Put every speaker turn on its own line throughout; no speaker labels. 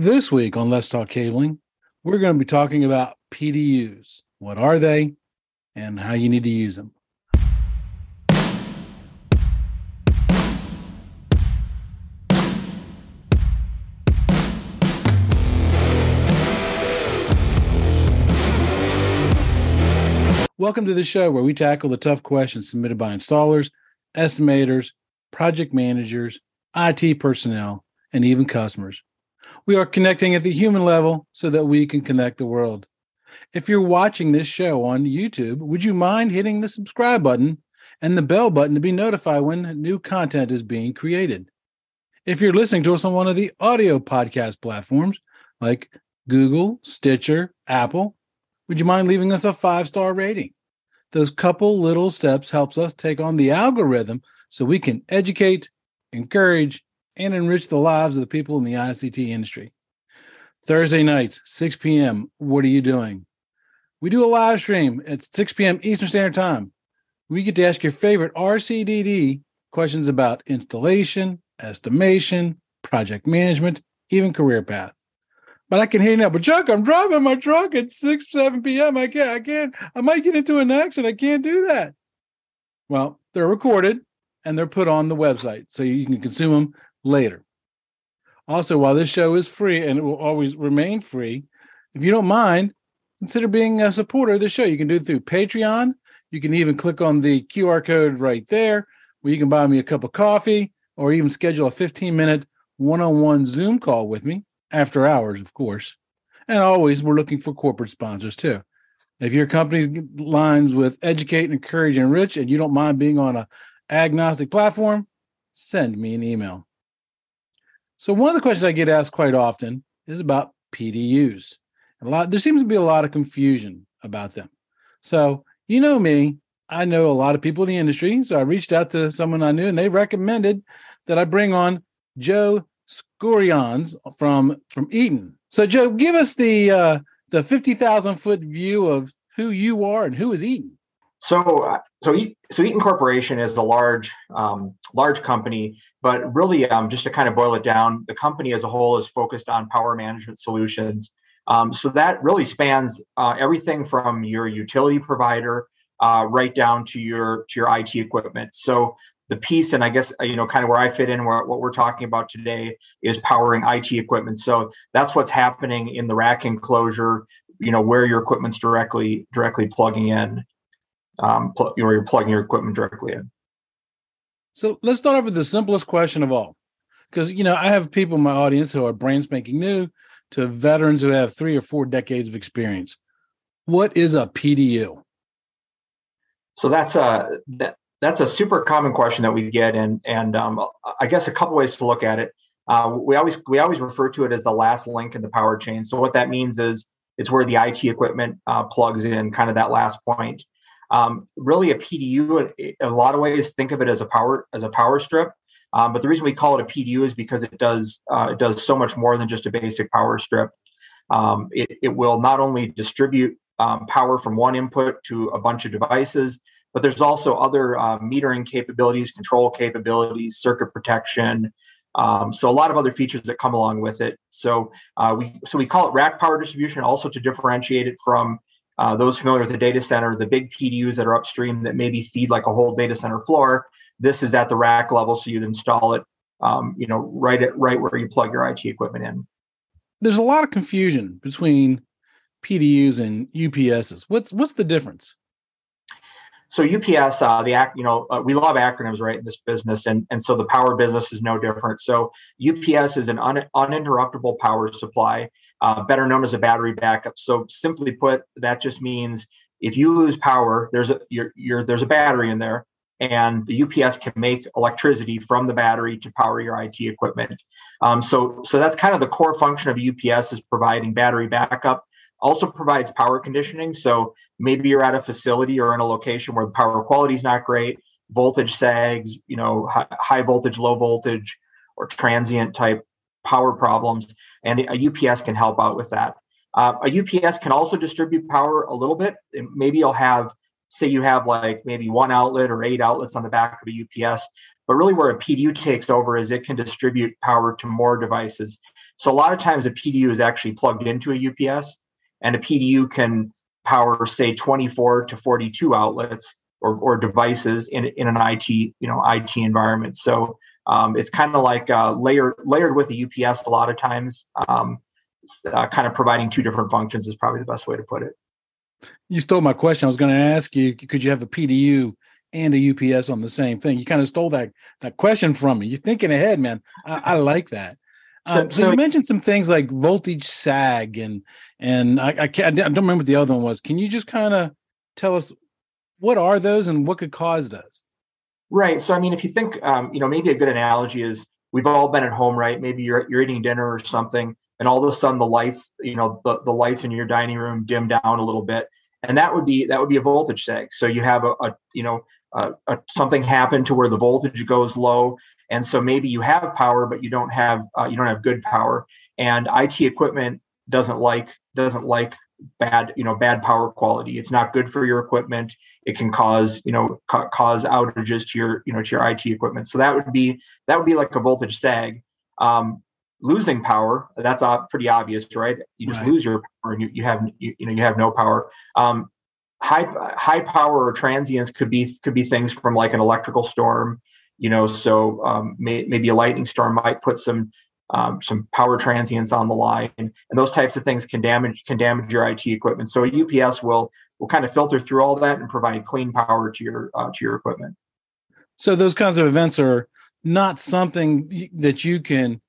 This week on Let's Talk Cabling, we're going to be talking about PDUs. What are they and how you need to use them? Welcome to the show where we tackle the tough questions submitted by installers, estimators, project managers, IT personnel, and even customers. We are connecting at the human level so that we can connect the world. If you're watching this show on YouTube, would you mind hitting the subscribe button and the bell button to be notified when new content is being created? If you're listening to us on one of the audio podcast platforms like Google, Stitcher, Apple, would you mind leaving us a five star rating? Those couple little steps helps us take on the algorithm so we can educate, encourage, and enrich the lives of the people in the ICT industry. Thursday nights, 6 p.m. What are you doing? We do a live stream at 6 p.m. Eastern Standard Time. We get to ask your favorite RCDD questions about installation, estimation, project management, even career path. But I can hear you now. But Chuck, I'm driving my truck at 6, 7 p.m. I can't, I can't, I might get into an accident. I can't do that. Well, they're recorded and they're put on the website so you can consume them later. Also, while this show is free and it will always remain free, if you don't mind, consider being a supporter of the show. You can do it through Patreon. You can even click on the QR code right there where you can buy me a cup of coffee or even schedule a 15 minute one on one Zoom call with me after hours, of course. And always, we're looking for corporate sponsors too. If your company lines with educate, and encourage, and enrich, and you don't mind being on a agnostic platform, send me an email. So one of the questions I get asked quite often is about PDUs. A lot there seems to be a lot of confusion about them. So you know me, I know a lot of people in the industry. So I reached out to someone I knew, and they recommended that I bring on Joe Skurians from from Eaton. So, Joe, give us the uh, the fifty thousand foot view of who you are and who is Eaton.
So, uh, so so Eaton Corporation is a large um, large company, but really, um, just to kind of boil it down, the company as a whole is focused on power management solutions. Um, so that really spans uh, everything from your utility provider uh, right down to your to your IT equipment. So the piece and i guess you know kind of where i fit in what we're talking about today is powering it equipment so that's what's happening in the rack enclosure you know where your equipment's directly directly plugging in um pl- where you're plugging your equipment directly in
so let's start off with the simplest question of all because you know i have people in my audience who are brand spanking new to veterans who have three or four decades of experience what is a pdu
so that's a that that's a super common question that we get, and and um, I guess a couple ways to look at it. Uh, we always we always refer to it as the last link in the power chain. So what that means is it's where the IT equipment uh, plugs in, kind of that last point. Um, really, a PDU, in a lot of ways, think of it as a power as a power strip. Um, but the reason we call it a PDU is because it does uh, it does so much more than just a basic power strip. Um, it, it will not only distribute um, power from one input to a bunch of devices, but there's also other uh, metering capabilities, control capabilities, circuit protection. Um, so a lot of other features that come along with it. So uh, we so we call it rack power distribution, also to differentiate it from uh, those familiar with the data center, the big PDUs that are upstream that maybe feed like a whole data center floor. This is at the rack level, so you'd install it, um, you know, right at right where you plug your IT equipment in.
There's a lot of confusion between PDUs and UPSs. What's what's the difference?
so UPS, uh, the act, you know, uh, we love acronyms, right, in this business, and and so the power business is no different. So UPS is an un, uninterruptible power supply, uh, better known as a battery backup. So simply put, that just means if you lose power, there's a you're, you're, there's a battery in there, and the UPS can make electricity from the battery to power your IT equipment. Um, so so that's kind of the core function of UPS is providing battery backup also provides power conditioning. So maybe you're at a facility or in a location where the power quality is not great, voltage sags, you know, high, high voltage, low voltage, or transient type power problems, and a UPS can help out with that. Uh, a UPS can also distribute power a little bit. Maybe you'll have, say, you have like maybe one outlet or eight outlets on the back of a UPS. But really, where a PDU takes over is it can distribute power to more devices. So a lot of times a PDU is actually plugged into a UPS, and a PDU can power say 24 to 42 outlets or, or devices in, in an IT you know IT environment. So um, it's kind of like uh, layered layered with a UPS a lot of times. Um, uh, kind of providing two different functions is probably the best way to put it.
You stole my question. I was going to ask you, could you have a PDU and a UPS on the same thing? You kind of stole that that question from me. You're thinking ahead, man. I, I like that. So, um, so, so, you mentioned some things like voltage sag and and I, I, I don't remember what the other one was. Can you just kind of tell us what are those and what could cause those?
Right. So I mean, if you think, um, you know, maybe a good analogy is we've all been at home, right? Maybe you're you're eating dinner or something, and all of a sudden the lights, you know, the, the lights in your dining room dim down a little bit, and that would be that would be a voltage sag. So you have a, a you know a, a, something happen to where the voltage goes low, and so maybe you have power, but you don't have uh, you don't have good power, and IT equipment doesn't like doesn't like bad you know bad power quality it's not good for your equipment it can cause you know ca- cause outages to your you know to your IT equipment. So that would be that would be like a voltage sag. Um, losing power that's uh, pretty obvious right? You just right. lose your power and you, you have you, you know you have no power. Um, high high power or transients could be could be things from like an electrical storm you know so um, may, maybe a lightning storm might put some um, some power transients on the line and those types of things can damage can damage your IT equipment. So a UPS will will kind of filter through all that and provide clean power to your uh, to your equipment
so those kinds of events are not something that you can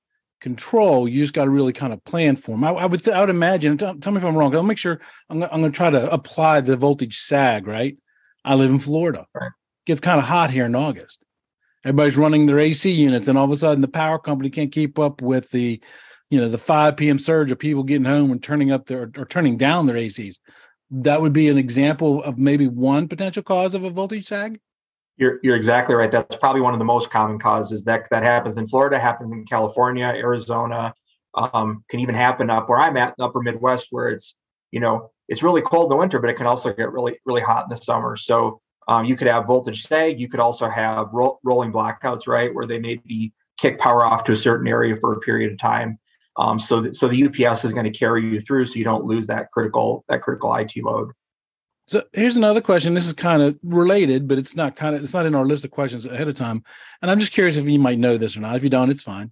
control. You just got to really kind of plan for them. I, I would, th- I would imagine. Tell, tell, me if I'm wrong. I'll make sure. I'm, I'm going to try to apply the voltage sag. Right. I live in Florida. Right. Gets kind of hot here in August. Everybody's running their AC units, and all of a sudden, the power company can't keep up with the, you know, the 5 p.m. surge of people getting home and turning up their or turning down their ACs. That would be an example of maybe one potential cause of a voltage sag.
You're, you're exactly right. That's probably one of the most common causes that that happens in Florida, happens in California, Arizona, um, can even happen up where I'm at, the upper Midwest, where it's you know it's really cold in the winter, but it can also get really really hot in the summer. So um, you could have voltage sag. You could also have ro- rolling blackouts, right, where they maybe kick power off to a certain area for a period of time. Um, so, th- so the UPS is going to carry you through, so you don't lose that critical that critical IT load.
So here's another question. This is kind of related, but it's not kind of it's not in our list of questions ahead of time. And I'm just curious if you might know this or not. If you don't, it's fine.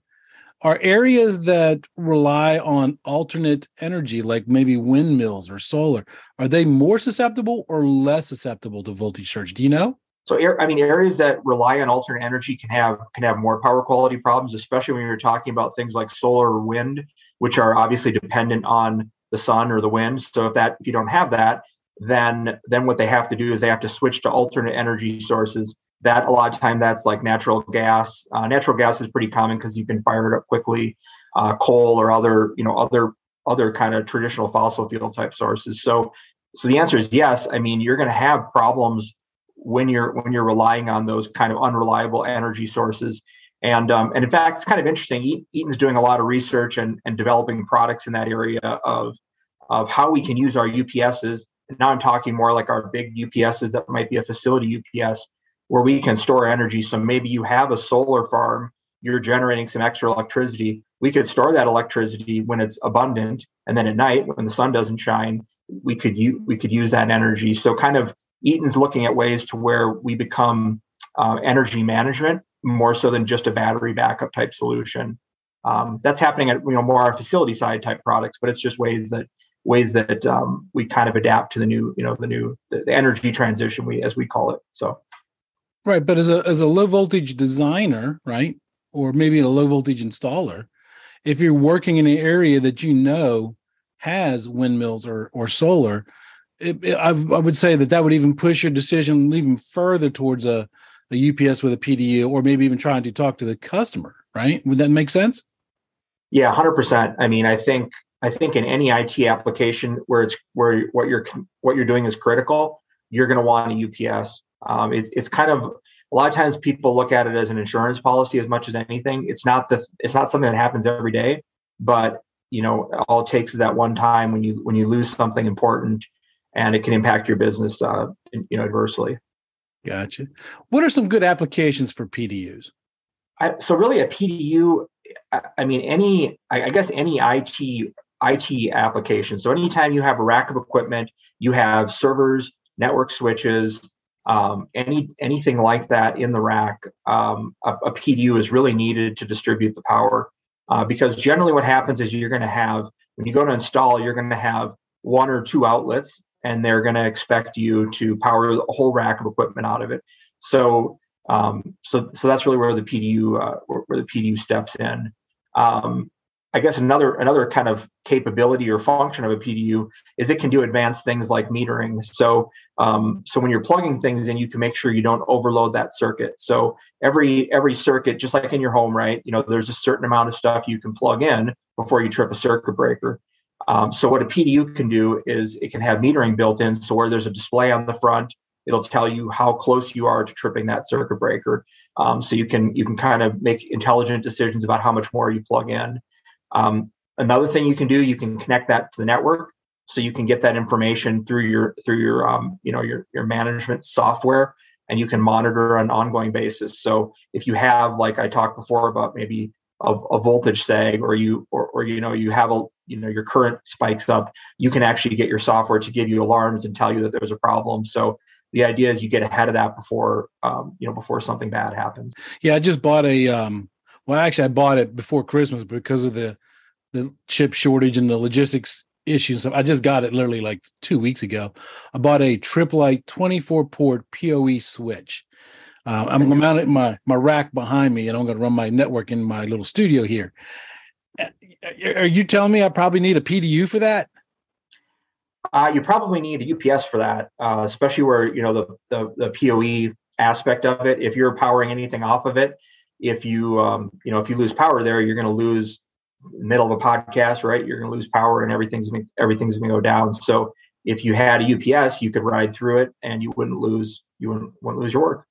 Are areas that rely on alternate energy, like maybe windmills or solar, are they more susceptible or less susceptible to voltage surge? Do you know?
So, I mean, areas that rely on alternate energy can have can have more power quality problems, especially when you're talking about things like solar or wind, which are obviously dependent on the sun or the wind. So, if that if you don't have that, then then what they have to do is they have to switch to alternate energy sources. That a lot of time that's like natural gas. Uh, natural gas is pretty common because you can fire it up quickly. Uh, coal or other you know other other kind of traditional fossil fuel type sources. So so the answer is yes. I mean you're going to have problems when you're when you're relying on those kind of unreliable energy sources and um, and in fact it's kind of interesting eaton's doing a lot of research and, and developing products in that area of of how we can use our ups's now I'm talking more like our big UPSs that might be a facility UPS where we can store energy. So maybe you have a solar farm, you're generating some extra electricity. We could store that electricity when it's abundant, and then at night when the sun doesn't shine, we could use we could use that energy. So kind of Eaton's looking at ways to where we become uh, energy management more so than just a battery backup type solution. Um, that's happening at you know more our facility side type products, but it's just ways that ways that um, we kind of adapt to the new, you know, the new the, the energy transition we as we call it. So,
right. But as a as a low voltage designer, right, or maybe a low voltage installer, if you're working in an area that you know has windmills or or solar, it, it, I, I, would say that that would even push your decision even further towards a, a UPS with a PDU, or maybe even trying to talk to the customer. Right? Would that make sense?
Yeah, hundred percent. I mean, I think I think in any IT application where it's where what you're what you're doing is critical, you're going to want a UPS. Um, it, it's kind of a lot of times people look at it as an insurance policy as much as anything. It's not the it's not something that happens every day, but you know all it takes is that one time when you when you lose something important, and it can impact your business uh, you know adversely.
Gotcha. What are some good applications for PDUs?
I, so really, a PDU I mean, any, I guess any IT IT application. So anytime you have a rack of equipment, you have servers, network switches, um, any anything like that in the rack, um, a, a, PDU is really needed to distribute the power. Uh, because generally, what happens is you're going to have when you go to install, you're going to have one or two outlets, and they're going to expect you to power a whole rack of equipment out of it. So, um, so so that's really where the PDU uh, where, the PDU steps in. Um, I guess another another kind of capability or function of a PDU is it can do advanced things like metering. So um, so when you're plugging things in, you can make sure you don't overload that circuit. So every every circuit, just like in your home, right? You know, there's a certain amount of stuff you can plug in before you trip a circuit breaker. Um, so what a PDU can do is it can have metering built in. So where there's a display on the front, it'll tell you how close you are to tripping that circuit breaker. Um, so you can you can kind of make intelligent decisions about how much more you plug in. Um, another thing you can do, you can connect that to the network, so you can get that information through your through your um, you know your your management software, and you can monitor on an ongoing basis. So if you have, like I talked before about maybe a, a voltage sag, or you or, or you know you have a you know your current spikes up, you can actually get your software to give you alarms and tell you that there's a problem. So the idea is you get ahead of that before um, you know before something bad happens.
Yeah, I just bought a um, well, actually, I bought it before Christmas because of the the chip shortage and the logistics issues. So I just got it literally like two weeks ago. I bought a Tripp Lite 24 port PoE switch. Uh, I'm going to mount it my my rack behind me, and I'm going to run my network in my little studio here. Are you telling me I probably need a PDU for that?
Uh, you probably need a UPS for that, uh, especially where you know the, the the PoE aspect of it. If you're powering anything off of it, if you um, you know if you lose power there, you're going to lose middle of a podcast, right? You're going to lose power and everything's gonna, everything's going to go down. So if you had a UPS, you could ride through it and you wouldn't lose you wouldn't, wouldn't lose your work.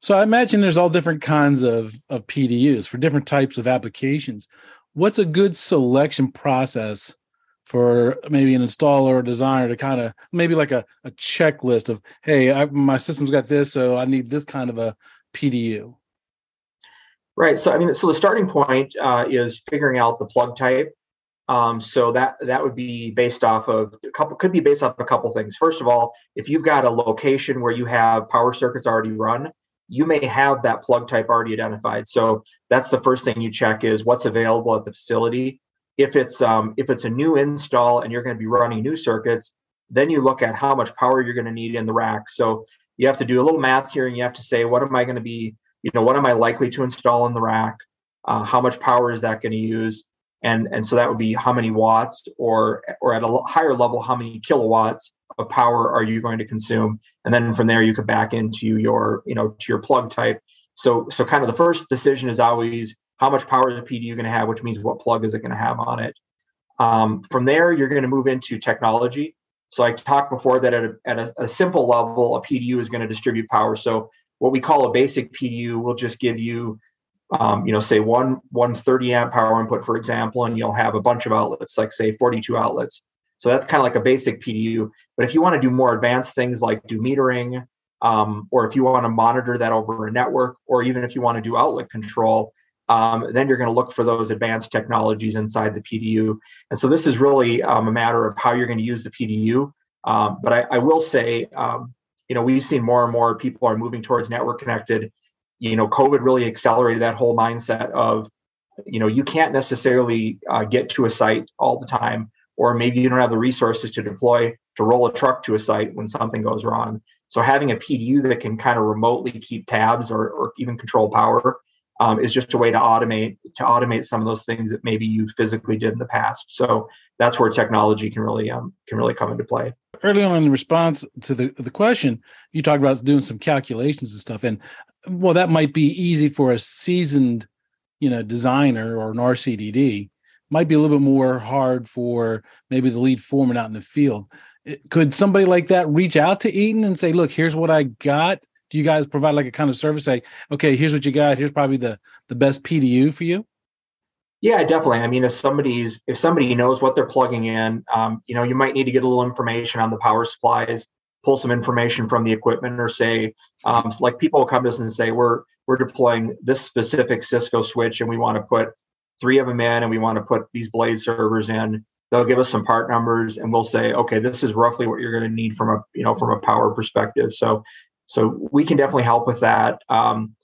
So I imagine there's all different kinds of of PDUs for different types of applications. What's a good selection process for maybe an installer or designer to kind of maybe like a, a checklist of hey I, my system's got this so i need this kind of a pdu
Right. So I mean, so the starting point uh, is figuring out the plug type. Um, so that that would be based off of a couple could be based off a couple things. First of all, if you've got a location where you have power circuits already run, you may have that plug type already identified. So that's the first thing you check is what's available at the facility. If it's um, if it's a new install and you're going to be running new circuits, then you look at how much power you're going to need in the rack. So you have to do a little math here, and you have to say, what am I going to be you know what am i likely to install in the rack uh, how much power is that going to use and and so that would be how many watts or or at a higher level how many kilowatts of power are you going to consume? And then from there you could back into your you know to your plug type. So so kind of the first decision is always how much power is the pdu going to have which means what plug is it going to have on it? Um, from there you're going to move into technology. So i talked before that at a, at a, a simple level a pdu is going to distribute power. So what we call a basic PDU will just give you, um, you know, say one one 30 amp power input, for example, and you'll have a bunch of outlets, like say 42 outlets. So that's kind of like a basic PDU. But if you want to do more advanced things like do metering, um, or if you want to monitor that over a network, or even if you want to do outlet control, um, then you're going to look for those advanced technologies inside the PDU. And so this is really um, a matter of how you're going to use the PDU. Um, but I, I, will say, um, you know we've seen more and more people are moving towards network connected you know covid really accelerated that whole mindset of you know you can't necessarily uh, get to a site all the time or maybe you don't have the resources to deploy to roll a truck to a site when something goes wrong so having a pdu that can kind of remotely keep tabs or, or even control power um, is just a way to automate to automate some of those things that maybe you physically did in the past so that's where technology can really um, can really come into play
early on in response to the, the question, you talked about doing some calculations and stuff. And well, that might be easy for a seasoned, you know, designer or an RCDD. Might be a little bit more hard for maybe the lead foreman out in the field. Could somebody like that reach out to Eaton and say, "Look, here's what I got." Do you guys provide like a kind of service? Say, "Okay, here's what you got. Here's probably the the best PDU for you."
Yeah, definitely. I mean, if somebody's if somebody knows what they're plugging in, um, you know, you might need to get a little information on the power supplies, pull some information from the equipment, or say, um, like people come to us and say, we're we're deploying this specific Cisco switch, and we want to put three of them in and we want to put these blade servers in. They'll give us some part numbers and we'll say okay this is roughly what you're going to need from a you know from a power perspective. So so we can definitely help with that. Um,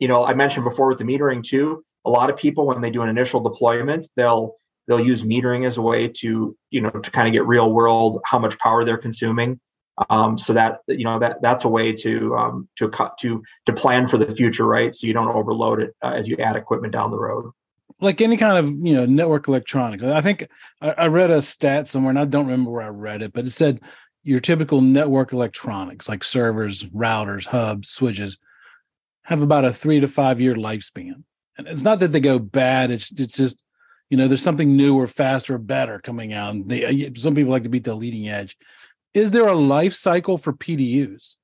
you know i mentioned before with the metering too a lot of people when they do an initial deployment they'll they'll use metering as a way to you know to kind of get real world how much power they're consuming. Um, so that you know that that's a way to um, to cut to to plan for the future right? So you don't overload it uh, as you add equipment down the road
like any kind of you know network electronics. I think I, I read a stat somewhere and i don't remember where i read it but it said your typical network electronics like servers routers hubs switches have about a three to five year lifespan. And it's not that they go bad it's it's just you know there's something new or faster or better coming out they, some people like to beat the leading edge. Is there a life cycle for pdus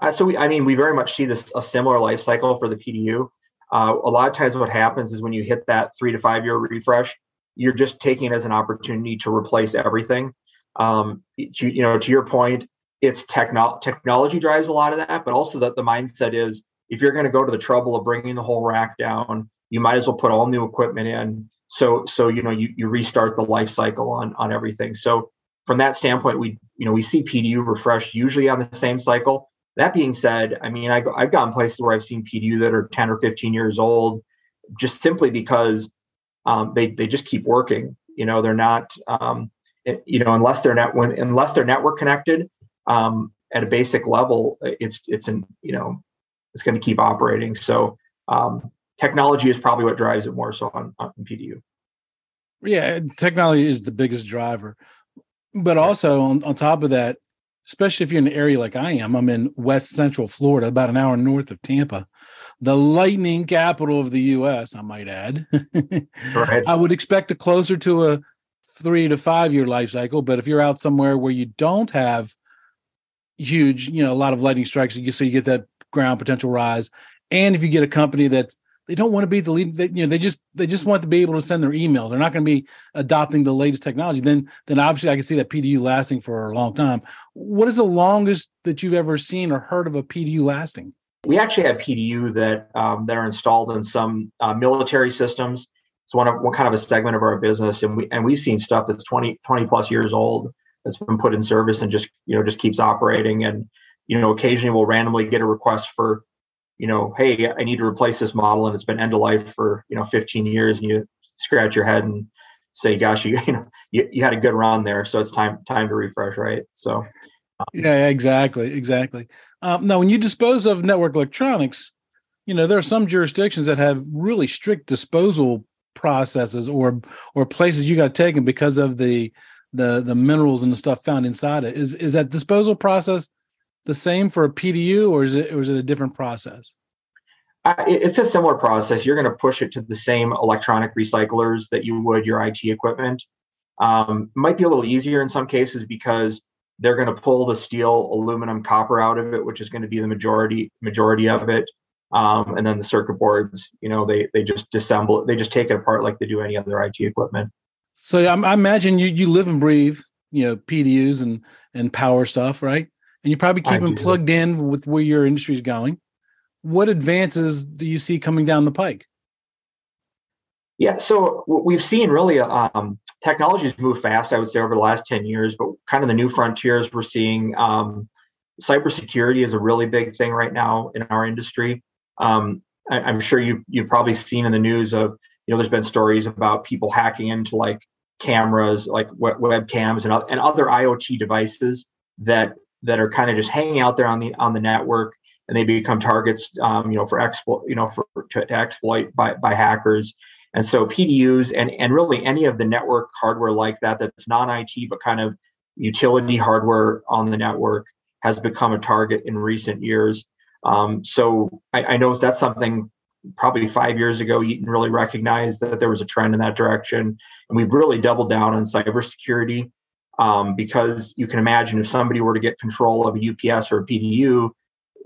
uh, so we, i mean we very much see this a similar life cycle for the pdu uh, a lot of times what happens is when you hit that three to five year refresh you're just taking it as an opportunity to replace everything. Um, to, you know to your point it's techno- technology drives a lot of that but also that the mindset is if you're going to go to the trouble of bringing the whole rack down you might as well put all new equipment in. So so you know you, you restart the life cycle on on everything. So from that standpoint we you know we see pdu refresh usually on the same cycle that being said i mean I, i've gone places where i've seen pdu that are 10 or 15 years old just simply because um, they they just keep working you know they're not um, it, you know unless they're not when unless they're network connected um, at a basic level it's it's an you know it's going to keep operating so um, technology is probably what drives it more so on, on PDU.
Yeah, technology is the biggest driver. But also on, on top of that, especially if you're in an area like I am, I'm in West Central Florida, about an hour north of Tampa, the lightning capital of the US, I might add. right. I would expect a closer to a three to five year life cycle. But if you're out somewhere where you don't have huge, you know, a lot of lightning strikes, so you get that ground potential rise. And if you get a company that's they don't want to be the lead. They, you know, they just they just want to be able to send their emails. They're not going to be adopting the latest technology. Then then obviously I can see that PDU lasting for a long time. What is the longest that you've ever seen or heard of a PDU lasting?
We actually have PDU that um, that are installed in some uh, military systems. It's one of one kind of a segment of our business, and we and we've seen stuff that's 20, 20 plus years old that's been put in service and just you know just keeps operating. And you know occasionally we'll randomly get a request for you know, hey, I need to replace this model and it's been end of life for, you know, 15 years and you scratch your head and say, gosh, you, you know, you, you had a good run there. So it's time, time to refresh. Right. So.
Um, yeah, exactly. Exactly. Um, now, when you dispose of network electronics, you know, there are some jurisdictions that have really strict disposal processes or, or places you got to take them because of the, the, the minerals and the stuff found inside it. Is, is that disposal process the same for a PDU, or is it or is it a different process?
Uh, it's a similar process. You're going to push it to the same electronic recyclers that you would your IT equipment. Um, might be a little easier in some cases because they're going to pull the steel, aluminum, copper out of it, which is going to be the majority majority of it. Um, and then the circuit boards, you know, they they just disassemble it. They just take it apart like they do any other IT equipment.
So I, I imagine you you live and breathe, you know, PDUs and and power stuff, right? And you probably keep them plugged in with where your industry is going. What advances do you see coming down the pike?
Yeah, so we've seen really um, technologies move fast. I would say over the last ten years, but kind of the new frontiers we're seeing. Um, cybersecurity is a really big thing right now in our industry. Um, I, am sure you you've probably seen in the news of you know there's been stories about people hacking into like cameras, like webcams and and other IoT devices that that are kind of just hanging out there on the on the network and they become targets um, you know for exploit you know for to, to, exploit by, by hackers. And so pdus and and really any of the network hardware like that that's non-it but kind of utility hardware on the network has become a target in recent years. Um, so I, I know that's something probably five years ago eaton really recognized that there was a trend in that direction and we've really doubled down on cybersecurity um, because you can imagine if somebody were to get control of a UPS or a PDU,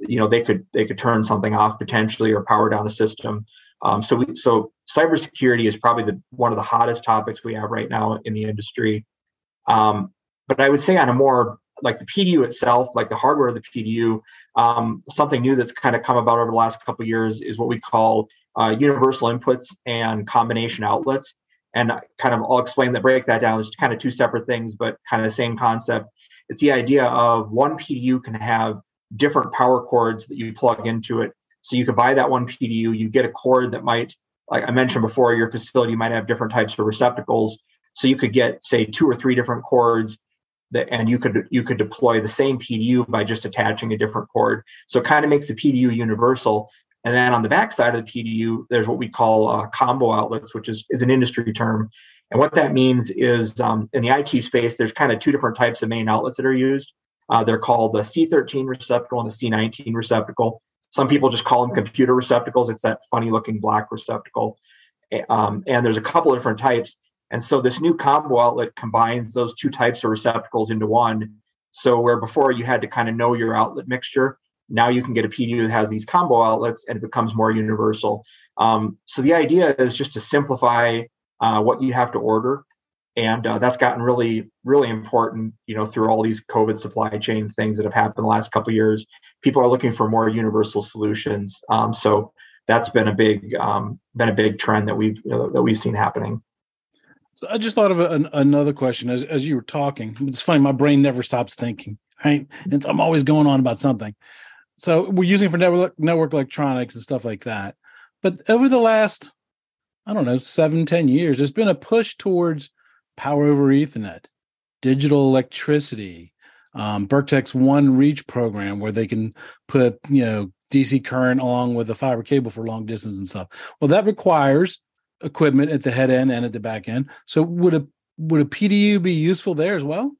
you know they could they could turn something off potentially or power down a system. Um, so we, so cybersecurity is probably the one of the hottest topics we have right now in the industry. Um, but I would say on a more like the PDU itself, like the hardware of the PDU, um, something new that's kind of come about over the last couple years is what we call uh, universal inputs and combination outlets. And kind of I'll explain that, break that down. There's kind of two separate things, but kind of the same concept. It's the idea of one PDU can have different power cords that you plug into it. So you could buy that one PDU, you get a cord that might, like I mentioned before, your facility might have different types of receptacles. So you could get, say, two or three different cords that, and you could you could deploy the same PDU by just attaching a different cord. So it kind of makes the PDU universal. And then on the back side of the PDU, there's what we call uh, combo outlets, which is, is an industry term. And what that means is um, in the IT space, there's kind of two different types of main outlets that are used. Uh, they're called the C13 receptacle and the C19 receptacle. Some people just call them computer receptacles. It's that funny looking black receptacle. Um, and there's a couple of different types. And so this new combo outlet combines those two types of receptacles into one. So where before you had to kind of know your outlet mixture, now you can get a PDU that has these combo outlets and it becomes more universal. Um, so the idea is just to simplify uh, what you have to order. And uh, that's gotten really, really important, you know, through all these COVID supply chain things that have happened the last couple years. People are looking for more universal solutions. Um, so that's been a big, um, been a big trend that we've you know, that we've seen happening.
So I just thought of an, another question as as you were talking. It's funny, my brain never stops thinking, right? And I'm always going on about something. So we're using for network network electronics and stuff like that. But over the last, I don't know, seven ten years, there's been a push towards power over Ethernet, digital electricity, um, One Reach program, where they can put you know DC current along with a fiber cable for long distance and stuff. Well, that requires equipment at the head end and at the back end. So would a would a PDU be useful there as well?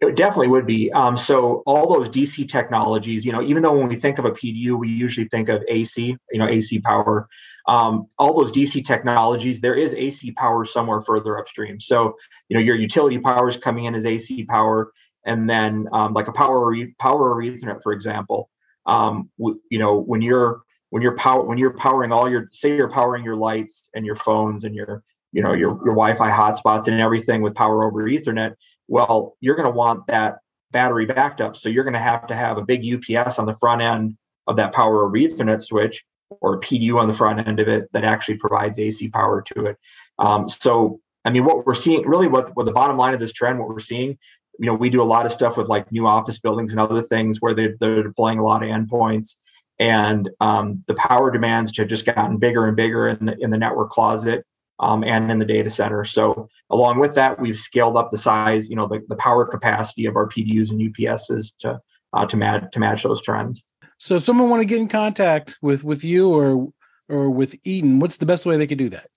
It definitely would be. Um, so all those DC technologies, you know, even though when we think of a PDU, we usually think of AC, you know, AC power. Um, all those DC technologies, there is AC power somewhere further upstream. So you know, your utility power is coming in as AC power, and then um, like a power power or Ethernet, for example. Um, w- you know, when you're when you're power when you're powering all your say you're powering your lights and your phones and your you know your your Wi-Fi hotspots and everything with power over Ethernet, well, you're going to want that battery backed up. So you're going to have to have a big UPS on the front end of that power over Ethernet switch or a PDU on the front end of it that actually provides AC power to it. Um, so I mean, what we're seeing really what, what the bottom line of this trend, what we're seeing, you know, we do a lot of stuff with like new office buildings and other things where they're, they're deploying a lot of endpoints and um, the power demands have just gotten bigger and bigger in the in the network closet um, and in the data center. So along with that, we've scaled up the size, you know, the, the power capacity of our PDUs and UPSs to uh, to match to match those trends.
So someone want to get in contact with with you or or with Eaton, what's the best way they could do that?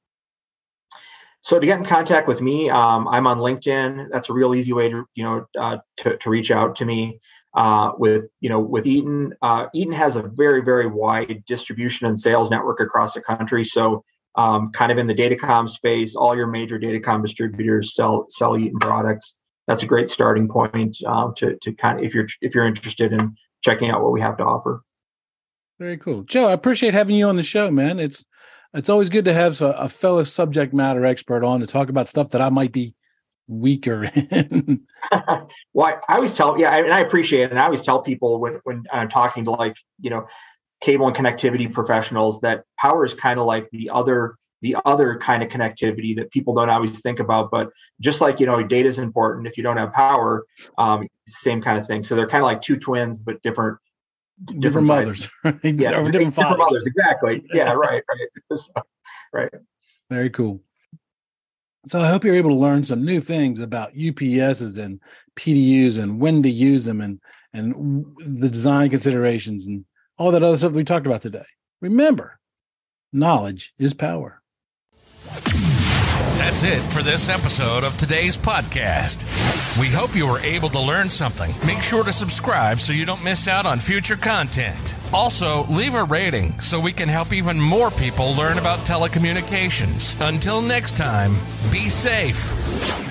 So to get in contact with me, um, I'm on LinkedIn. That's a real easy way to you know uh, to to reach out to me uh, with you know with Eaton. Uh, Eaton has a very very wide distribution and sales network across the country. So um, kind of in the datacom space, all your major datacom distributors sell sell Eaton products. That's a great starting point um, to to kind of if you're if you're interested in checking out what we have to offer.
Very cool, Joe. I appreciate having you on the show, man. It's it's always good to have a, a fellow subject matter expert on to talk about stuff that I might be weaker in.
well, I, always tell, yeah, and I appreciate it. And I always tell people when, when I'm talking to like, you know, cable and connectivity professionals that power is kind of like the other the other kind of connectivity that people don't always think about but just like you know data is important if you don't have power um, same kind of thing. So they're kind of like two twins but different
different, different mothers right?
yeah different, different, different mothers exactly. Yeah right right. Right
very cool. So I hope you're able to learn some new things about UPSs and PDUs and when to use them and and the design considerations and all that other stuff we talked about today. Remember, knowledge is power.
That's it for this episode of today's podcast. We hope you were able to learn something. Make sure to subscribe so you don't miss out on future content. Also, leave a rating so we can help even more people learn about telecommunications. Until next time, be safe.